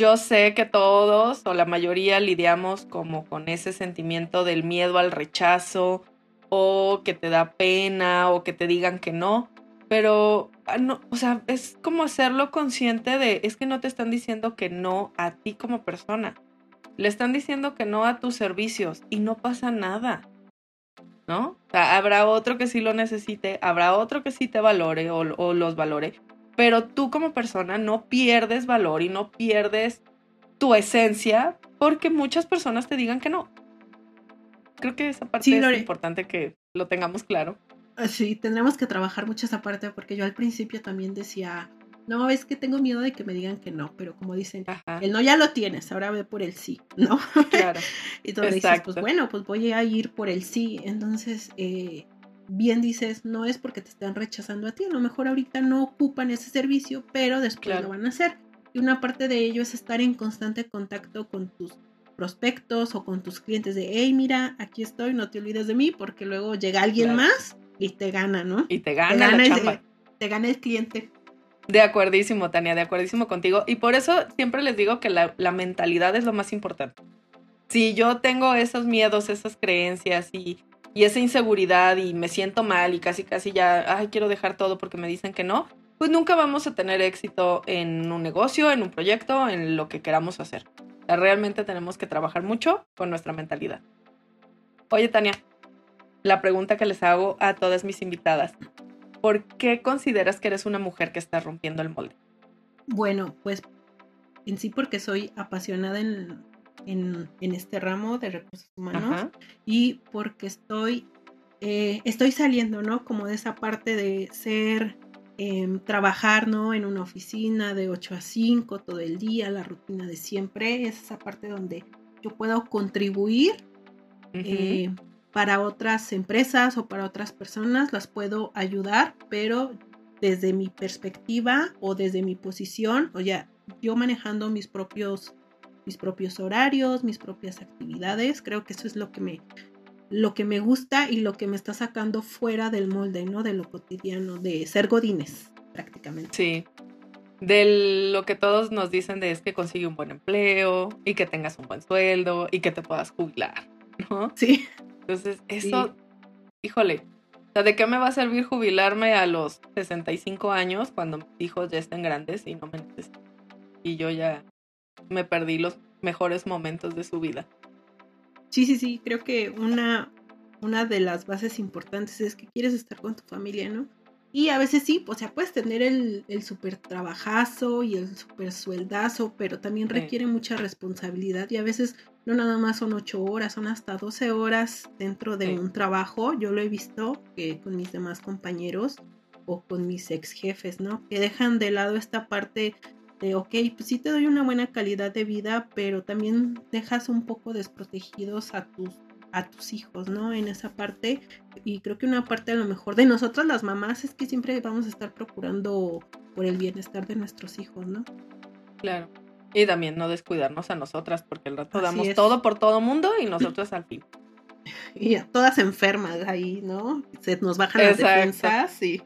Speaker 1: Yo sé que todos o la mayoría lidiamos como con ese sentimiento del miedo al rechazo o que te da pena o que te digan que no, pero ah, no, o sea, es como hacerlo consciente de es que no te están diciendo que no a ti como persona. Le están diciendo que no a tus servicios y no pasa nada. ¿No? Habrá otro que sí lo necesite, habrá otro que sí te valore o, o los valore, pero tú como persona no pierdes valor y no pierdes tu esencia porque muchas personas te digan que no. Creo que esa parte es importante que lo tengamos claro.
Speaker 2: Ah, sí, tendremos que trabajar mucho esa parte porque yo al principio también decía, no, es que tengo miedo de que me digan que no, pero como dicen, el no ya lo tienes, ahora ve por el sí, ¿no? Claro. y tú dices, pues bueno, pues voy a ir por el sí. Entonces, eh, bien dices, no es porque te están rechazando a ti, a lo mejor ahorita no ocupan ese servicio, pero después lo van a hacer. Y una parte de ello es estar en constante contacto con tus prospectos o con tus clientes de, hey, mira, aquí estoy, no te olvides de mí, porque luego llega alguien más y te gana, ¿no?
Speaker 1: Y te gana, la
Speaker 2: el, te gana el cliente.
Speaker 1: De acuerdísimo, Tania, de acuerdísimo contigo. Y por eso siempre les digo que la, la mentalidad es lo más importante. Si yo tengo esos miedos, esas creencias y y esa inseguridad y me siento mal y casi casi ya, ay, quiero dejar todo porque me dicen que no, pues nunca vamos a tener éxito en un negocio, en un proyecto, en lo que queramos hacer. realmente tenemos que trabajar mucho con nuestra mentalidad. Oye, Tania, la pregunta que les hago a todas mis invitadas, ¿por qué consideras que eres una mujer que está rompiendo el molde?
Speaker 2: Bueno, pues en sí porque soy apasionada en en, este ramo de recursos humanos y porque estoy, eh, estoy saliendo, ¿no? Como de esa parte de ser, em, trabajar, ¿no? En una oficina de 8 a 5 todo el día, la rutina de siempre, es esa parte donde yo puedo contribuir. Eh, para otras empresas o para otras personas las puedo ayudar, pero desde mi perspectiva o desde mi posición, o ya yo manejando mis propios mis propios horarios, mis propias actividades, creo que eso es lo que me lo que me gusta y lo que me está sacando fuera del molde, ¿no? De lo cotidiano, de ser godines, prácticamente.
Speaker 1: Sí. De lo que todos nos dicen de es que consigue un buen empleo y que tengas un buen sueldo y que te puedas jubilar, ¿no?
Speaker 2: Sí.
Speaker 1: Entonces, eso, híjole, ¿de qué me va a servir jubilarme a los 65 años cuando mis hijos ya estén grandes y no me necesitan? Y yo ya me perdí los mejores momentos de su vida.
Speaker 2: Sí, sí, sí, creo que una, una de las bases importantes es que quieres estar con tu familia, ¿no? Y a veces sí, o sea, puedes tener el, el súper trabajazo y el súper sueldazo, pero también requiere mucha responsabilidad y a veces no nada más son ocho horas, son hasta 12 horas dentro de un trabajo. Yo lo he visto que con mis demás compañeros o con mis ex jefes, ¿no? Que dejan de lado esta parte de, ok, pues sí te doy una buena calidad de vida, pero también dejas un poco desprotegidos a tus a tus hijos, ¿no? En esa parte. Y creo que una parte a lo mejor de nosotras las mamás es que siempre vamos a estar procurando por el bienestar de nuestros hijos, ¿no?
Speaker 1: Claro. Y también no descuidarnos a nosotras, porque el rato damos todo por todo mundo y nosotros al fin.
Speaker 2: Y a todas enfermas ahí, ¿no? Se nos bajan las defensas y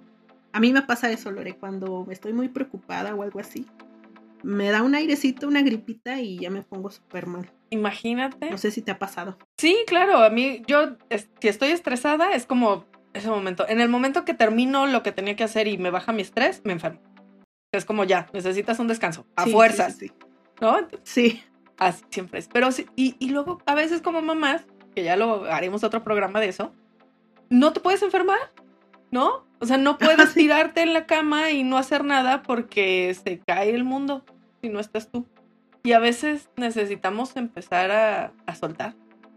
Speaker 2: a mí me pasa eso, Lore, cuando estoy muy preocupada o algo así me da un airecito, una gripita y ya me pongo súper mal.
Speaker 1: Imagínate.
Speaker 2: No sé si te ha pasado.
Speaker 1: Sí, claro, a mí, yo, si estoy estresada, es como ese momento. En el momento que termino lo que tenía que hacer y me baja mi estrés, me enfermo. Es como ya, necesitas un descanso, a fuerzas. Sí, ¿No?
Speaker 2: Sí.
Speaker 1: Así siempre es. Pero sí, y, y luego a veces como mamás, que ya lo haremos otro programa de eso, no te puedes enfermar, ¿no? O sea, no puedes tirarte en la cama y no hacer nada porque se cae el mundo si no estás tú. Y a veces necesitamos empezar a, soltar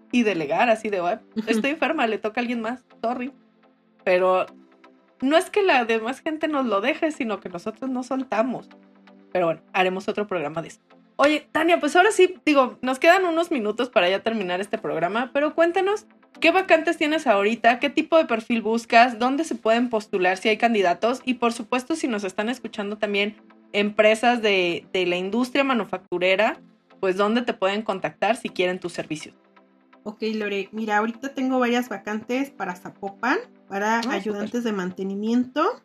Speaker 1: y delegar así de, estoy enferma, le toca a alguien más, sorry. Pero no es que la demás gente nos lo deje, sino que nosotros no soltamos. Pero bueno, haremos otro programa de eso. Oye, Tania, pues ahora sí, digo, nos quedan unos minutos para ya terminar este programa, pero cuéntanos qué vacantes tienes ahorita, qué tipo de perfil buscas, dónde se pueden postular si hay candidatos y por supuesto si nos están escuchando también empresas de, la industria manufacturera, pues dónde te pueden contactar si quieren tus servicios.
Speaker 2: Ok, Lore, mira, ahorita tengo varias vacantes para Zapopan, para ah, ayudantes de mantenimiento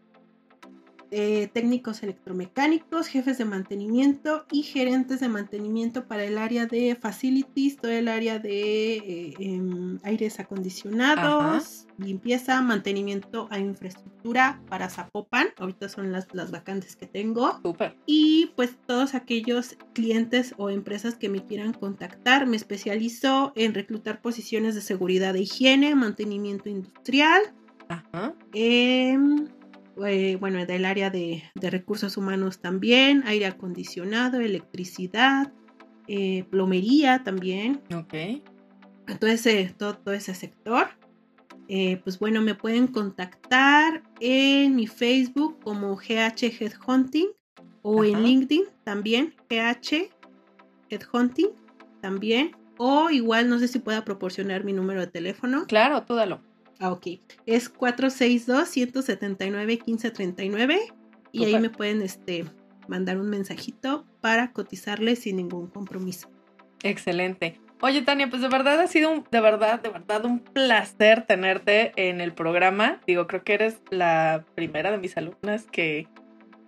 Speaker 2: eh, técnicos electromecánicos, jefes de mantenimiento y gerentes de mantenimiento para el área de facilities, todo el área de eh, em, aires acondicionados, limpieza, mantenimiento a infraestructura para Zapopan. Ahorita son las, las vacantes que tengo. Y pues todos aquellos clientes o empresas que me quieran contactar, me especializo en reclutar posiciones de seguridad e higiene, mantenimiento industrial. Ajá. Eh, bueno, del área de, recursos humanos también, aire acondicionado, electricidad, eh, plomería también.
Speaker 1: Ok.
Speaker 2: Entonces, todo, todo ese sector. Eh, pues bueno, me pueden contactar en mi Facebook como GH Headhunting o en LinkedIn también, GH Headhunting también. O igual no sé si pueda proporcionar mi número de teléfono.
Speaker 1: Claro, tú dalo.
Speaker 2: Ah, ok. Es 462-179-1539 y ahí me pueden este, mandar un mensajito para cotizarles sin ningún compromiso.
Speaker 1: Excelente. Oye, Tania, pues de verdad ha sido un, de verdad, de verdad un placer tenerte en el programa. Digo, creo que eres la primera de mis alumnas que,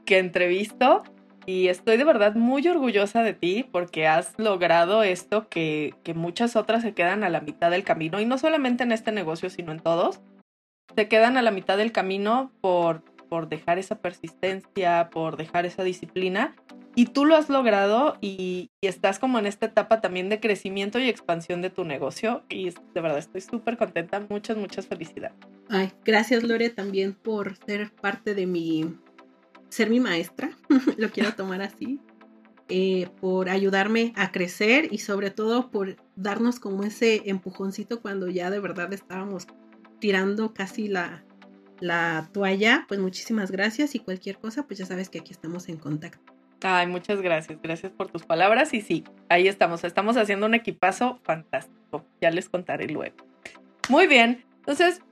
Speaker 1: que entrevisto y estoy de verdad muy orgullosa de ti porque has logrado esto que, muchas otras se quedan a la mitad del camino y no solamente en este negocio, sino en todos. Se quedan a la mitad del camino por, por dejar esa persistencia, por dejar esa disciplina y tú lo has logrado y, y estás como en esta etapa también de crecimiento y expansión de tu negocio y de verdad estoy súper contenta. Muchas, muchas felicidades.
Speaker 2: Ay, gracias Lore también por ser parte de mi ser mi maestra, lo quiero tomar así, eh, por ayudarme a crecer y sobre todo por darnos como ese empujoncito cuando ya de verdad estábamos tirando casi la, la toalla. Pues muchísimas gracias y cualquier cosa, pues ya sabes que aquí estamos en contacto.
Speaker 1: Ay, muchas gracias, gracias por tus palabras y sí, ahí estamos, estamos haciendo un equipazo fantástico, ya les contaré luego. Muy bien, entonces,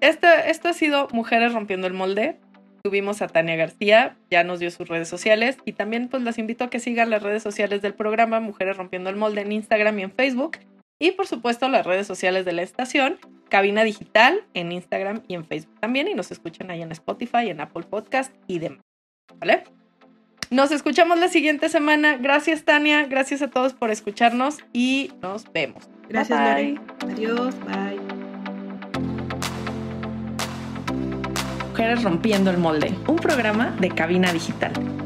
Speaker 1: esto, esto ha sido Mujeres Rompiendo el Molde. Tuvimos a Tania García, ya nos dio sus redes sociales y también pues las invito a que sigan las redes sociales del programa Mujeres Rompiendo el Molde en Instagram y en Facebook y por supuesto las redes sociales de la estación, Cabina Digital en Instagram y en Facebook también y nos escuchan ahí en Spotify, en Apple Podcast y demás. ¿Vale? Nos escuchamos la siguiente semana. Gracias Tania, gracias a todos por escucharnos y nos vemos.
Speaker 2: Gracias,
Speaker 1: Bye.
Speaker 2: Adiós, bye.
Speaker 1: Rompiendo el Molde, un programa de Cabina Digital.